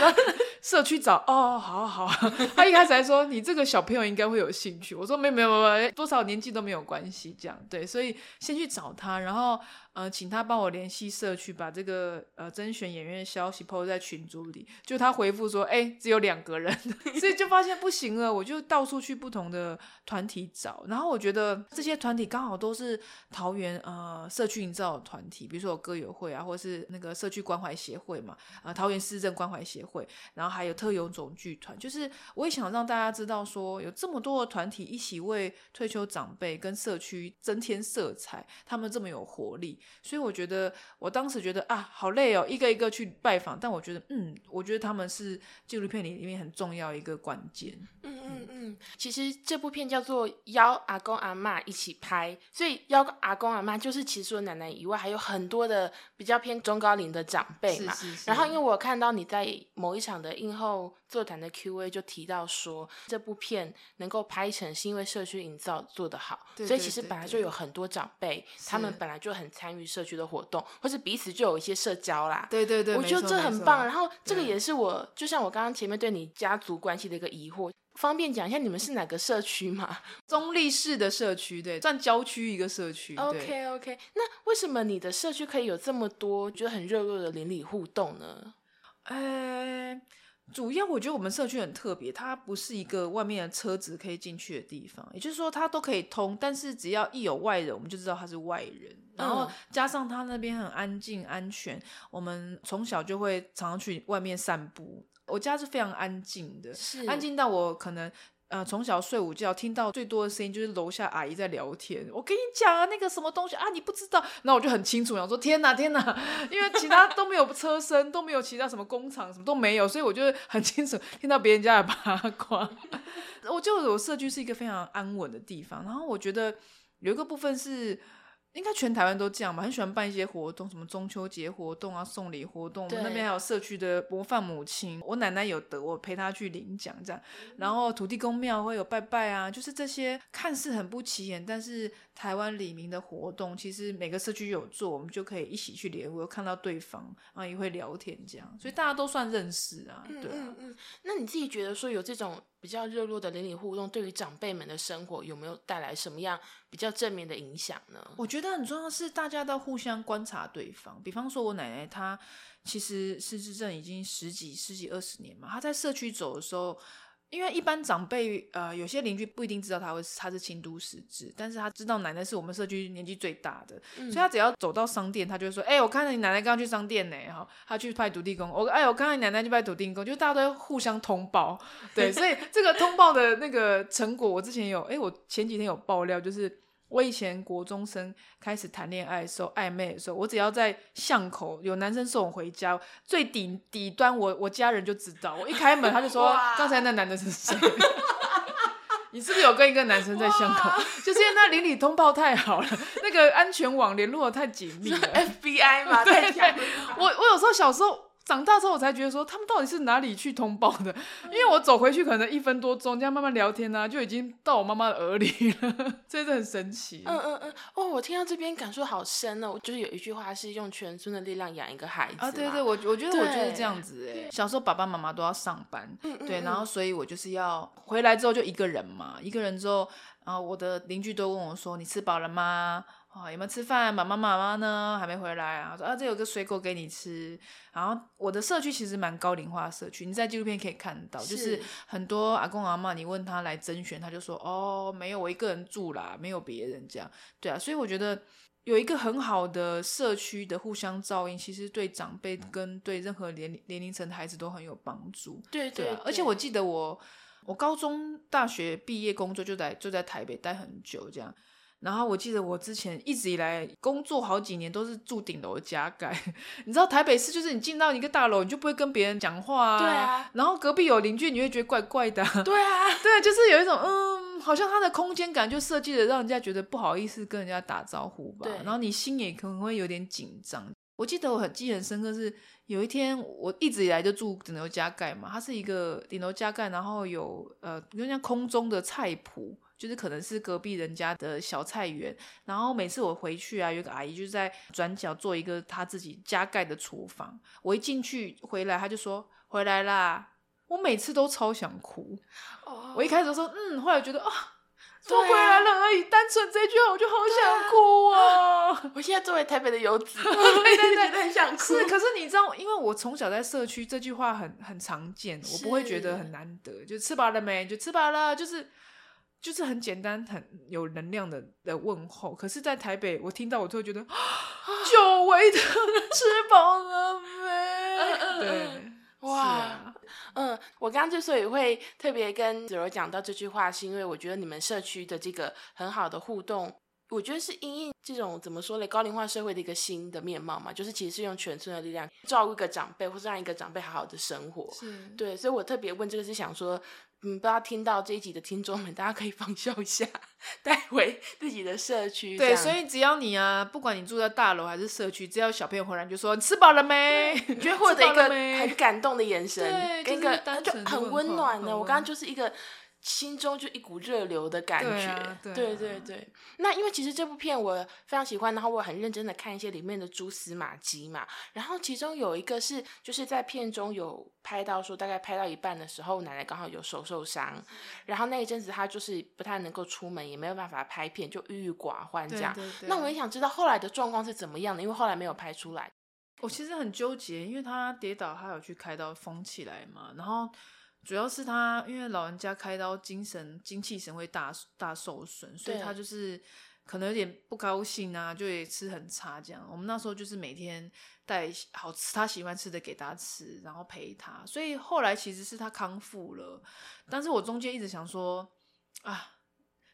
社区找哦，好好好。他一开始还说你这个小朋友应该会有兴趣，我说没有没有没有，多少年纪都没有关系，这样对，所以先去找他，然后呃，请他帮我联系社区，把这个呃甄选演员的消息 PO 在群组里。就他回复说，哎、只有两个人，所以就发现不行了，我就到处去不同的团体找。然后我觉得这些团体刚好都是桃园呃社区营造团体，比如说有歌友会啊，或是那个社区关怀协会嘛，呃桃园市政关怀协会，然后还有特有种剧团。就是我也想让大家知道说，有这么多的团体一起为退休长辈跟社区增添色彩，他们这么有活力。所以我觉得，我当时觉得啊，好累哦，一个一个去拜访。但我觉得，嗯，我觉得他们是纪录片里里面很重要一个关键。嗯嗯嗯，其实这部片叫做邀阿公阿嬷一起拍，所以邀阿公阿嬷就是其实除了奶奶以外，还有很多的比较偏中高龄的长辈嘛。是是是然后因为我看到你在某一场的映后座谈的 Q&A 就提到说，这部片能够拍成是因为社区营造做得好，对对所以其实本来就有很多长辈，他们本来就很参与社区的活动，或是彼此就有一些社交啦。对对对，我觉得这很棒。然后这个也是我，就像我刚刚前面对你家族关系的一个疑惑，方便讲一下你们是哪个社区吗 中立市的社区，对，算郊区一个社区。？OK OK，那为什么你的社区可以有这么多觉得很热络的邻里互动呢？呃，主要我觉得我们社区很特别，它不是一个外面的车子可以进去的地方，也就是说它都可以通，但是只要一有外人，我们就知道他是外人。然后嗯加上他那边很安静安全，我们从小就会常常去外面散步。我家是非常安静的，是安静到我可能呃，从小睡午觉，听到最多的声音就是楼下阿姨在聊天。我跟你讲啊，那个什么东西啊，你不知道。那我就很清楚，想说天哪，天哪，因为其他都没有车声，都没有其他什么工厂什么都没有，所以我就很清楚听到别人家的八卦。我就我社区是一个非常安稳的地方，然后我觉得有一个部分是。应该全台湾都这样吧，很喜欢办一些活动，什么中秋节活动啊、送礼活动。我们那边还有社区的模范母亲，我奶奶有得，我陪她去领奖这样。然后土地公庙会有拜拜啊，就是这些看似很不起眼，但是台湾里民的活动，其实每个社区有做，我们就可以一起去联络，看到对方啊，也会聊天这样，所以大家都算认识啊。对啊，嗯，那你自己觉得说有这种？比较热络的邻里互动，对于长辈们的生活有没有带来什么样比较正面的影响呢？我觉得很重要是大家都互相观察对方。比方说，我奶奶她其实失智症已经十几、十几、二十年嘛，她在社区走的时候。因为一般长辈，呃，有些邻居不一定知道他会他是轻度失智，但是他知道奶奶是我们社区年纪最大的，所以他只要走到商店，他就会说：“哎，我看到你奶奶刚刚去商店呢，哈，他去拜土地公。我哎，我看到你奶奶去拜土地公，就大家都互相通报，对，所以这个通报的那个成果，我之前有，哎，我前几天有爆料，就是。我以前国中生开始谈恋爱的时候，暧昧的时候，我只要在巷口有男生送我回家，最底底端我我家人就知道。我一开门他就说：“刚才那男的是谁？你是不是有跟一个男生在巷口？” 就是因为那邻里通报太好了，那个安全网联络太紧密了。FBI 嘛，对对。我我有时候小时候。长大之后，我才觉得说他们到底是哪里去通报的？因为我走回去可能一分多钟，这样慢慢聊天呢，就已经到我妈妈的耳里了，真的很神奇。嗯嗯嗯，哦，我听到这边感受好深哦，就是有一句话是用全村的力量养一个孩子啊，对对，我我觉得我就是这样子哎。小时候爸爸妈妈都要上班，对，然后所以我就是要回来之后就一个人嘛，一个人之后，然后我的邻居都问我说：“你吃饱了吗？”哦，有没有吃饭？妈妈妈妈呢？还没回来啊？说啊，这有个水果给你吃。然后我的社区其实蛮高龄化社区，你在纪录片可以看到，就是很多阿公阿妈，你问他来甄选，他就说哦，没有，我一个人住啦，没有别人这样。对啊，所以我觉得有一个很好的社区的互相照应，其实对长辈跟对任何年年龄层的孩子都很有帮助。对对啊，而且我记得我我高中大学毕业工作就在就在台北待很久这样。然后我记得我之前一直以来工作好几年都是住顶楼加盖，你知道台北市就是你进到一个大楼，你就不会跟别人讲话啊。对啊。然后隔壁有邻居，你会觉得怪怪的。对啊。对，就是有一种嗯，好像它的空间感就设计的让人家觉得不好意思跟人家打招呼吧。对。然后你心也可能会有点紧张。我记得我很记很深刻是有一天我一直以来就住顶楼加盖嘛，它是一个顶楼加盖，然后有呃有点像空中的菜谱。就是可能是隔壁人家的小菜园，然后每次我回去啊，有个阿姨就在转角做一个她自己加盖的厨房。我一进去回来，她就说回来啦。我每次都超想哭。我一开始说嗯，后来觉得啊，都回来了而已，单纯这句话我就好想哭啊。我现在作为台北的游子，对对对，很想哭。是，可是你知道，因为我从小在社区，这句话很很常见，我不会觉得很难得。就吃饱了没？就吃饱了，就是。就是很简单、很有能量的的问候，可是，在台北，我听到我就会觉得，久违的吃饱了没？对，哇，嗯，我刚刚之所以会特别跟子柔讲到这句话，是因为我觉得你们社区的这个很好的互动，我觉得是因应这种怎么说呢，高龄化社会的一个新的面貌嘛，就是其实是用全村的力量照顾一个长辈，或是让一个长辈好好的生活。是对，所以我特别问这个是想说。嗯，不知道听到这一集的听众们，大家可以仿效一下，带回自己的社区。对，所以只要你啊，不管你住在大楼还是社区，只要小朋友回来就说你吃饱了没，你觉 得获得一个很感动的眼神，跟一个就很温暖的。我刚刚就是一个。心中就一股热流的感觉，对对对。那因为其实这部片我非常喜欢，然后我很认真的看一些里面的蛛丝马迹嘛。然后其中有一个是，就是在片中有拍到说，大概拍到一半的时候，奶奶刚好有手受伤，然后那一阵子她就是不太能够出门，也没有办法拍片，就郁郁寡欢这样。那我也想知道后来的状况是怎么样的，因为后来没有拍出来。我其实很纠结，因为她跌倒，她有去开刀缝起来嘛，然后。主要是他，因为老人家开刀，精神精气神会大大受损，所以他就是可能有点不高兴啊，就也吃很差这样。我们那时候就是每天带好吃他喜欢吃的给他吃，然后陪他。所以后来其实是他康复了，但是我中间一直想说啊。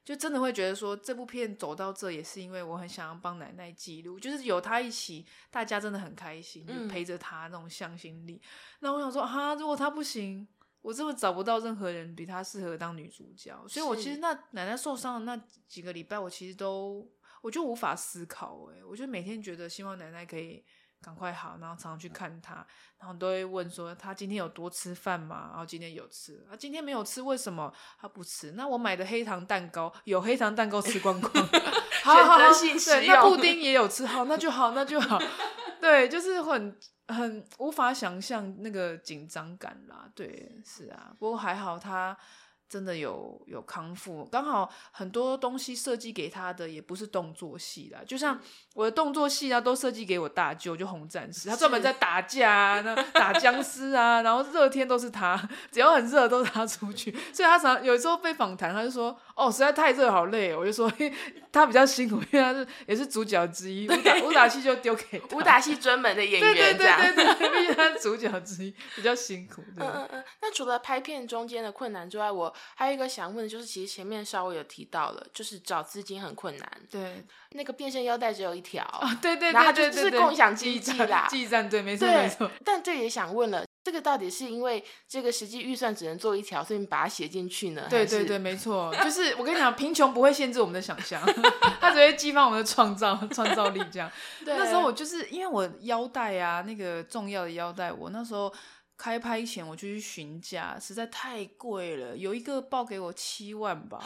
就真的会觉得说，这部片走到这也是因为我很想要帮奶奶记录，就是有他一起，大家真的很开心，就陪着他那种向心力。那我想说，哈，如果他不行，我真的找不到任何人比她适合当女主角。所以我其实那奶奶受伤的那几个礼拜，我其实都我就无法思考。哎，我就每天觉得希望奶奶可以。赶快好，然后常常去看她，然后都会问说她今天有多吃饭吗？然后今天有吃，啊，今天没有吃，为什么她不吃？那我买的黑糖蛋糕有黑糖蛋糕吃光光，选择性对，那布丁也有吃，好，那就好，那就好，对，就是很很无法想象那个紧张感啦，对，是啊，不过还好他。真的有有康复，刚好很多东西设计给他的也不是动作戏啦，就像我的动作戏啊，都设计给我大舅，就红战士，他专门在打架，那打僵尸啊，然后热天都是他，只要很热都是他出去，所以他常有时候被访谈，他就说，哦，实在太热，好累，我就说 他比较辛苦，因为他是也是主角之一，武打武打戏就丢给武打戏专门的演员，对对对对对，毕竟他是主角之一，比较辛苦。嗯嗯嗯，那除了拍片中间的困难之外，我还有一个想问的，就是其实前面稍微有提到了，就是找资金很困难。对，那个变身腰带只有一条，对对，然后就是共享经济啦，记账对，没错没错。但这也想问了，这个到底是因为这个实际预算只能做一条，所以你把它写进去呢？对对对，没错，就是我跟你讲，贫穷不会限制我们的想象，它只会激发我们的创造创造力。这样，那时候我就是因为我腰带啊，那个重要的腰带，我那时候。开拍前我就去询价，实在太贵了。有一个报给我七万吧，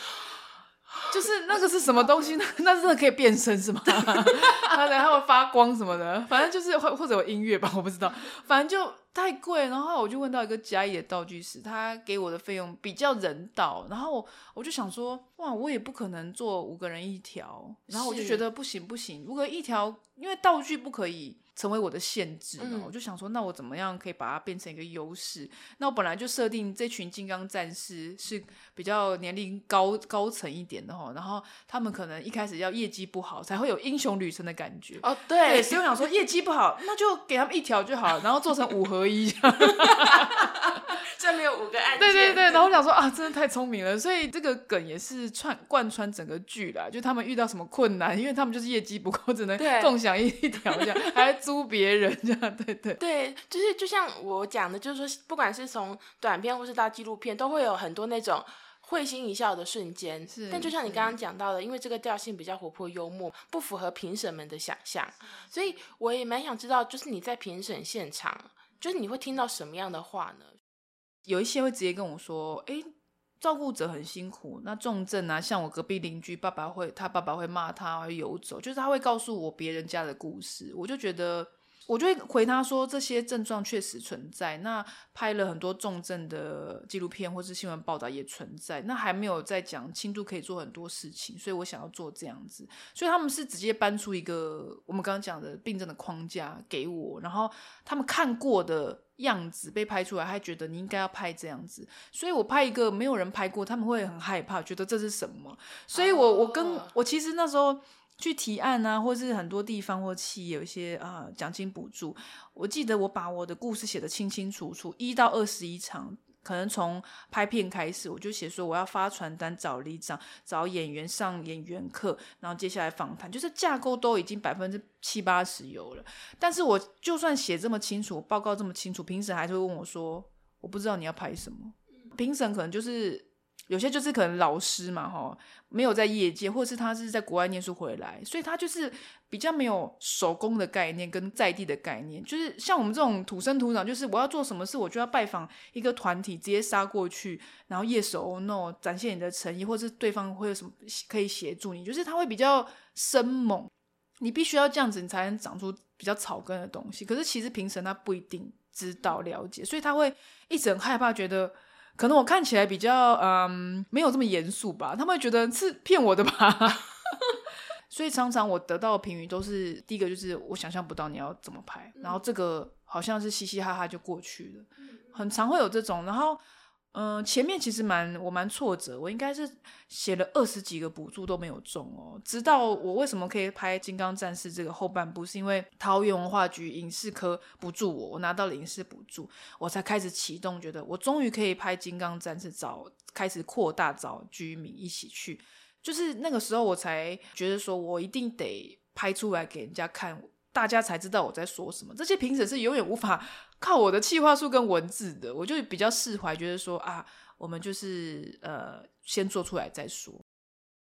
就是那个是什么东西？那那真的可以变身是吗？它然后发光什么的，反正就是或或者有音乐吧，我不知道。反正就太贵。然后我就问到一个嘉义的道具师，他给我的费用比较人道。然后我就想说，哇，我也不可能做五个人一条。然后我就觉得不行不行，如果一条，因为道具不可以。成为我的限制，我就想说，那我怎么样可以把它变成一个优势？那我本来就设定这群金刚战士是比较年龄高高层一点的哈，然后他们可能一开始要业绩不好，才会有英雄旅程的感觉。哦，对，所以我想说业绩不好，那就给他们一条就好，然后做成五合一。这没有五个案件。对对对，然后我想说啊，真的太聪明了，所以这个梗也是串贯穿整个剧啦。就他们遇到什么困难，因为他们就是业绩不够，只能共享一条这样，还租别人这样，对对对，就是就像我讲的，就是说，不管是从短片或是到纪录片，都会有很多那种会心一笑的瞬间。是，但就像你刚刚讲到的，因为这个调性比较活泼幽默，不符合评审们的想象，所以我也蛮想知道，就是你在评审现场，就是你会听到什么样的话呢？有一些会直接跟我说：“哎，照顾者很辛苦。那重症啊，像我隔壁邻居，爸爸会他爸爸会骂他会游走，就是他会告诉我别人家的故事。我就觉得，我就会回他说这些症状确实存在。那拍了很多重症的纪录片或是新闻报道也存在。那还没有在讲轻度可以做很多事情，所以我想要做这样子。所以他们是直接搬出一个我们刚刚讲的病症的框架给我，然后他们看过的。”样子被拍出来，他觉得你应该要拍这样子，所以我拍一个没有人拍过，他们会很害怕，觉得这是什么？所以我我跟我其实那时候去提案啊，或是很多地方或企业有一些啊奖金补助，我记得我把我的故事写得清清楚楚，一到二十一场。可能从拍片开始，我就写说我要发传单、找里长、找演员上演员课，然后接下来访谈，就是架构都已经百分之七八十有了。但是我就算写这么清楚，报告这么清楚，评审还是会问我说：“我不知道你要拍什么。”评审可能就是。有些就是可能老师嘛，哈，没有在业界，或者是他是在国外念书回来，所以他就是比较没有手工的概念跟在地的概念。就是像我们这种土生土长，就是我要做什么事，我就要拜访一个团体，直接杀过去，然后 yes or no，展现你的诚意，或是对方会有什么可以协助你，就是他会比较生猛，你必须要这样子，你才能长出比较草根的东西。可是其实评审他不一定知道了解，所以他会一直很害怕，觉得。可能我看起来比较嗯没有这么严肃吧，他们会觉得是骗我的吧，所以常常我得到的评语都是第一个就是我想象不到你要怎么拍，然后这个好像是嘻嘻哈哈就过去了，很常会有这种，然后嗯、前面其实蛮我蛮挫折，我应该是写了二十几个补助都没有中哦。直到我为什么可以拍《金刚战士》这个后半部，是因为桃园文化局影视科补助我，我拿到了影视补助，我才开始启动，觉得我终于可以拍《金刚战士》，找开始扩大找居民一起去。就是那个时候，我才觉得说我一定得拍出来给人家看，大家才知道我在说什么。这些评审是永远无法靠我的气话术跟文字的，我就比较释怀，觉得说啊，我们就是呃，先做出来再说。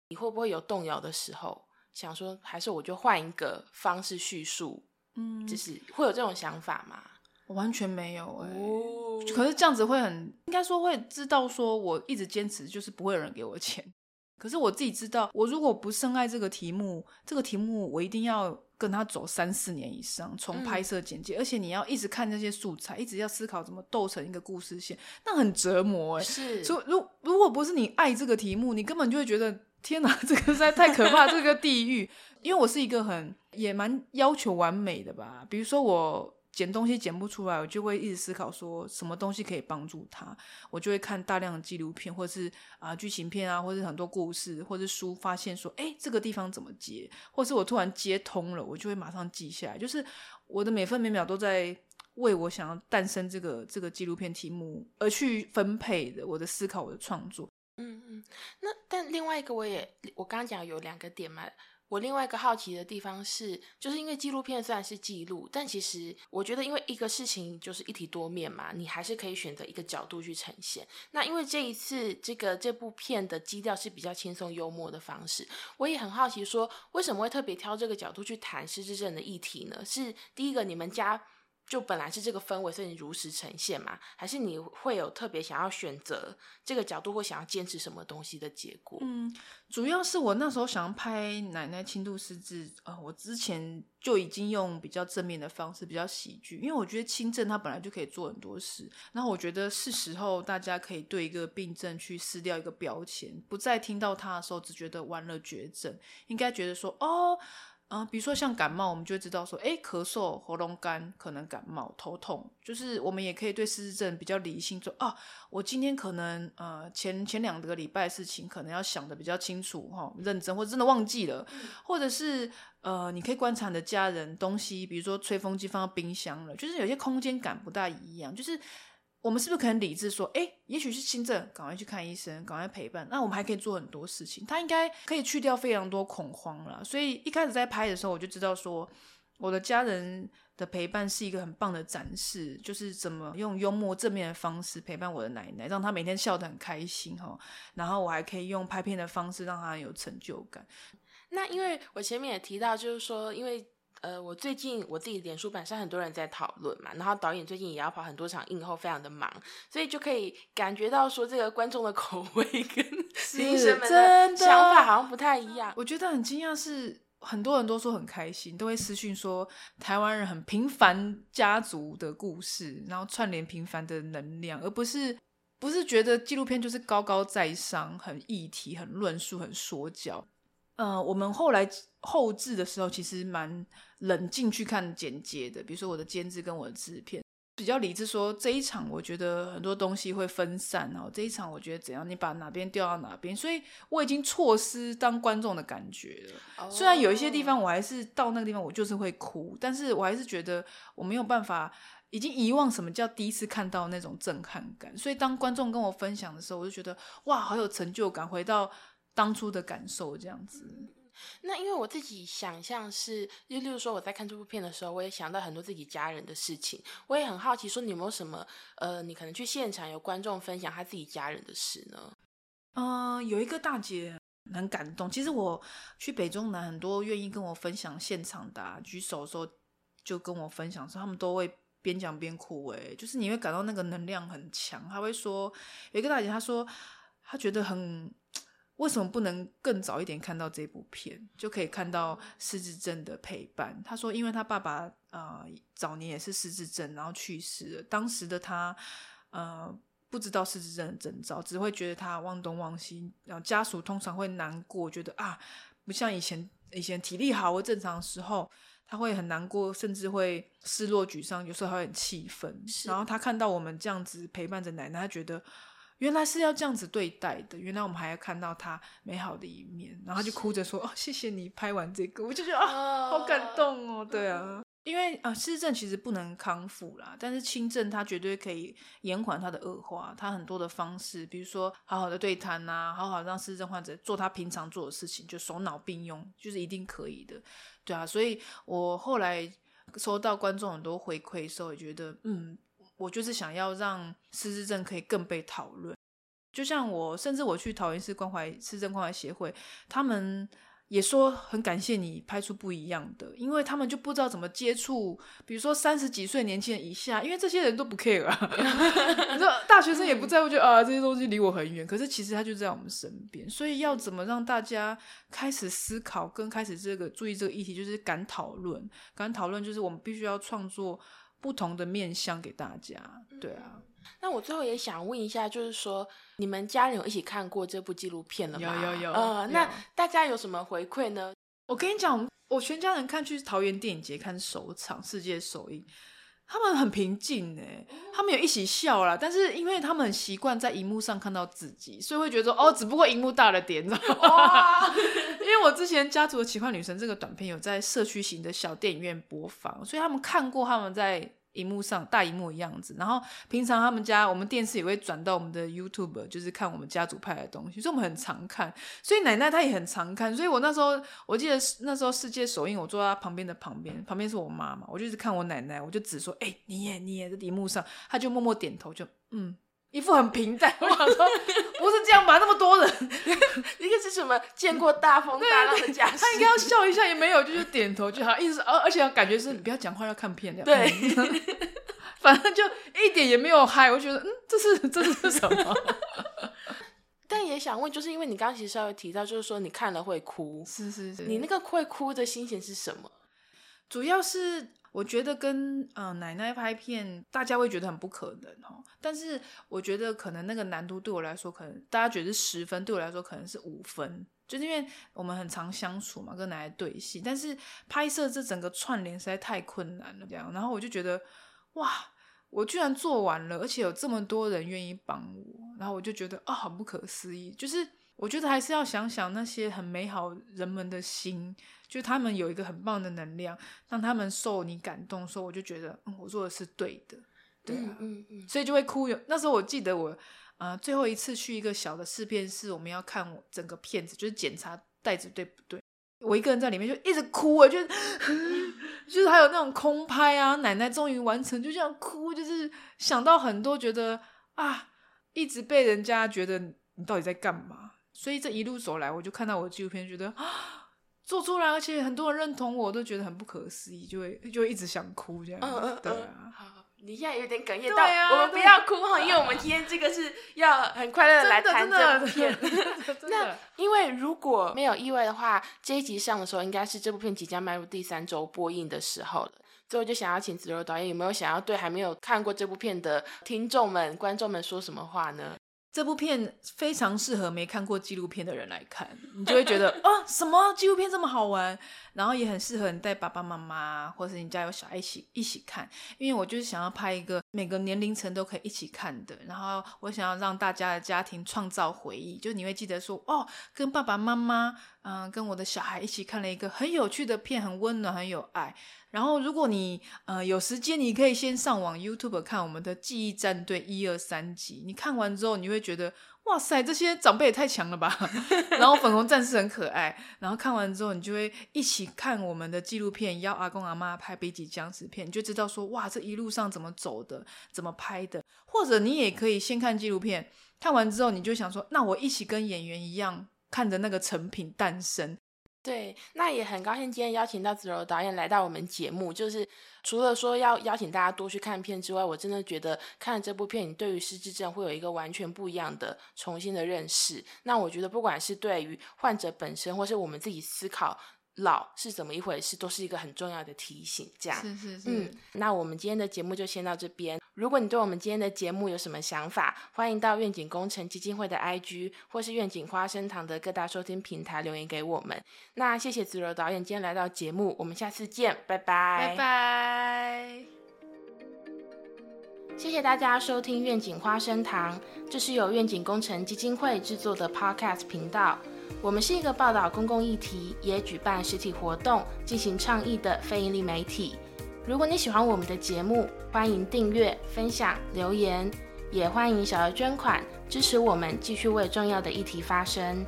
你会不会有动摇的时候？想说还是我就换一个方式叙述，嗯，就是会有这种想法吗？我完全没有哎、哦可是这样子会很，应该说会知道说我一直坚持，就是不会有人给我钱。可是我自己知道，我如果不深爱这个题目，这个题目我一定要跟他走三四年以上，从拍摄简介，而且你要一直看这些素材，一直要思考怎么斗成一个故事线，那很折磨哎、是，所以如如果不是你爱这个题目，你根本就会觉得天哪，这个实在太可怕，这个地狱。因为我是一个很也蛮要求完美的吧，比如说我剪东西剪不出来，我就会一直思考说什么东西可以帮助他，我就会看大量的纪录片，或者是啊、剧情片啊，或是很多故事，或是书，发现说，哎，这个地方怎么接，或是我突然接通了，我就会马上记下来，就是我的每分每秒都在。为我想要诞生这个这个纪录片题目而去分配的我的思考，我的创作。嗯嗯。那但另外一个我也我刚刚讲有两个点嘛，我另外一个好奇的地方是，就是因为纪录片虽然是记录，但其实我觉得，因为一个事情就是一体多面嘛，你还是可以选择一个角度去呈现。那因为这一次这个这部片的基调是比较轻松幽默的方式，我也很好奇说，为什么会特别挑这个角度去谈失智症的议题呢？是第一个，你们家就本来是这个氛围，所以你如实呈现嘛？还是你会有特别想要选择这个角度，或想要坚持什么东西的结果？嗯，主要是我那时候想要拍奶奶轻度失智，呃，我之前就已经用比较正面的方式，比较喜剧，因为我觉得轻症它本来就可以做很多事，然后我觉得是时候大家可以对一个病症去撕掉一个标签，不再听到它的时候只觉得完了绝症，应该觉得说哦。嗯、比如说像感冒，我们就会知道说，哎，咳嗽、喉咙干，可能感冒、头痛，就是我们也可以对失智症比较理性说，啊，我今天可能呃前前两个礼拜的事情，可能要想的比较清楚哈、认真，或者真的忘记了，或者是呃，你可以观察你的家人东西，比如说吹风机放到冰箱了，就是有些空间感不大一样，就是。我们是不是可能理智说，哎，也许是轻症，赶快去看医生，赶快陪伴。那我们还可以做很多事情，他应该可以去掉非常多恐慌了。所以一开始在拍的时候，我就知道说，我的家人的陪伴是一个很棒的展示，就是怎么用幽默正面的方式陪伴我的奶奶，让她每天笑得很开心哈。然后我还可以用拍片的方式让她有成就感。那因为我前面也提到，就是说，因为呃，我最近我自己脸书版上很多人在讨论嘛，然后导演最近也要跑很多场映后，非常的忙，所以就可以感觉到说，这个观众的口味跟 评审们真的想法好像不太一样。我觉得很惊讶是。很多人都说很开心，都会私讯说台湾人很平凡家族的故事，然后串联平凡的能量，而不是不是觉得纪录片就是高高在上、很议题、很论述、很说教。呃，我们后来后置的时候，其实蛮冷静去看剪接的，比如说我的监制跟我的制片，比较理智说这一场，我觉得很多东西会分散哦。这一场我觉得怎样，你把哪边调到哪边，所以我已经错失当观众的感觉了。虽然有一些地方我还是到那个地方，我就是会哭，但是我还是觉得我没有办法，已经遗忘什么叫第一次看到那种震撼感。所以当观众跟我分享的时候，我就觉得哇，好有成就感，回到当初的感受这样子。那因为我自己想象是，就例如说我在看这部片的时候，我也想到很多自己家人的事情，我也很好奇，说你有没有什么呃，你可能去现场有观众分享他自己家人的事呢？嗯、有一个大姐很感动。其实我去北中南，很多愿意跟我分享现场的、啊、举手的时候，就跟我分享说，他们都会边讲边哭。哎，就是你会感到那个能量很强。她会说，有一个大姐她说，她觉得很。为什么不能更早一点看到这部片，就可以看到失智症的陪伴？他说，因为他爸爸呃早年也是失智症，然后去世了。当时的他呃不知道失智症的征兆，只会觉得他忘东忘西，然后家属通常会难过，觉得啊不像以前以前体力好或正常的时候，他会很难过，甚至会失落沮丧，有时候还会很气愤。然后他看到我们这样子陪伴着奶奶，他觉得原来是要这样子对待的，原来我们还要看到他美好的一面，然后他就哭着说：“ 哦，谢谢你拍完这个。”我就觉得啊，好感动哦。对啊，因为啊，失智症其实不能康复啦，但是轻症它绝对可以延缓它的恶化。它很多的方式，比如说好好的对谈呐，好好让失智症患者做他平常做的事情，就手脑并用，就是一定可以的。对啊，所以我后来收到观众很多回馈的时候，也觉得嗯。我就是想要让失智症可以更被讨论，就像我，甚至我去桃园市关怀失智症关怀协会，他们也说很感谢你拍出不一样的，因为他们就不知道怎么接触，比如说三十几岁年轻人以下，因为这些人都不 care 啊，你说大学生也不在乎，就啊这些东西离我很远，可是其实他就在我们身边，所以要怎么让大家开始思考，跟开始这个注意这个议题，就是敢讨论，敢讨论，就是我们必须要创作。不同的面向给大家，对啊。那我最后也想问一下，就是说你们家人有一起看过这部纪录片了吗？有有有。呃，那大家有什么回馈呢？我跟你讲，我全家人看去桃园电影节看首场世界首映。他们很平静哎，他们有一起笑啦，但是因为他们很习惯在荧幕上看到自己，所以会觉得哦，只不过荧幕大了点，你知道吗？因为我之前《家族的奇幻女神》这个短片有在社区型的小电影院播放，所以他们看过他们在。荧幕上大荧幕的样子，然后平常他们家我们电视也会转到我们的 YouTube，就是看我们家族拍的东西，所以我们很常看。所以奶奶她也很常看，所以我那时候我记得那时候世界首映，我坐在她旁边的旁边，旁边是我妈妈，我就一直看我奶奶，我就只说：“哎，你也你也在荧幕上。”她就默默点头，就嗯。一副很平淡，我想说不是这样吧？那么多人，一个是什么见过大风大浪的家 他应该要笑一下，也没有，就是点头就好，意思而而且感觉是你不要讲话，要看片的。对，反正就一点也没有嗨，我觉得嗯，这是这是什么？但也想问，就是因为你刚刚其实稍微提到，就是说你看了会哭，是是是，你那个会哭的心情是什么？主要是。我觉得跟嗯奶奶拍片，大家会觉得很不可能哈。但是我觉得可能那个难度对我来说，可能大家觉得是十分，对我来说可能是五分，就是因为我们很常相处嘛，跟奶奶对戏。但是拍摄这整个串联实在太困难了，这样。然后我就觉得哇，我居然做完了，而且有这么多人愿意帮我，然后我就觉得啊，很不可思议。就是我觉得还是要想想那些很美好人们的心。就他们有一个很棒的能量，让他们受你感动，所以我就觉得，嗯，我做的是对的，对啊，嗯嗯，所以就会哭。有那时候我记得我，呃，最后一次去一个小的试片室，我们要看我整个片子，就是检查袋子对不对。我一个人在里面就一直哭，我就 就是还有那种空拍啊，奶奶终于完成，就这样哭，就是想到很多，觉得啊，一直被人家觉得你到底在干嘛。所以这一路走来，我就看到我的纪录片，觉得啊。做出来，而且很多人认同我，都觉得很不可思议，就会就会一直想哭这样。嗯嗯，对啊。好，你现在有点哽咽，到我们不要哭哈，因为我们今天这个是要很快乐的来谈这部片。那因为如果没有意外的话，这一集上的时候，应该是这部片即将迈入第三周播映的时候了。所以我就想要请子柔导演，有没有想要对还没有看过这部片的听众们、观众们说什么话呢？这部片非常适合没看过纪录片的人来看，你就会觉得啊，什么纪录片这么好玩？然后也很适合你带爸爸妈妈，或者是你家有小孩一起一起看。因为我就是想要拍一个每个年龄层都可以一起看的。然后我想要让大家的家庭创造回忆，就你会记得说哦，跟爸爸妈妈，嗯，跟我的小孩一起看了一个很有趣的片，很温暖，很有爱。然后，如果你呃有时间，你可以先上网 YouTube 看我们的记忆战队一二三集。你看完之后，你会觉得哇塞，这些长辈也太强了吧！然后粉红战士很可爱。然后看完之后，你就会一起看我们的纪录片，邀阿公阿妈拍 B 级僵尸片，你就知道说哇，这一路上怎么走的，怎么拍的。或者你也可以先看纪录片，看完之后你就想说，那我一起跟演员一样，看着那个成品诞生。对，那也很高兴今天邀请到子柔导演来到我们节目。就是除了说要邀请大家多去看片之外，我真的觉得看了这部片，你对于失智症会有一个完全不一样的、重新的认识。那我觉得，不管是对于患者本身，或是我们自己思考。老是怎么一回事，都是一个很重要的提醒。这样，是是是。嗯，那我们今天的节目就先到这边。如果你对我们今天的节目有什么想法，欢迎到愿景工程基金会的 IG 或是愿景花生堂的各大收听平台留言给我们。那谢谢子柔导演今天来到节目，我们下次见，拜拜，拜拜。谢谢大家收听愿景花生堂，这是由愿景工程基金会制作的 Podcast 频道。我们是一个报道公共议题，也举办实体活动、进行倡议的非营利媒体。如果你喜欢我们的节目，欢迎订阅、分享、留言，也欢迎小额捐款支持我们，继续为重要的议题发声。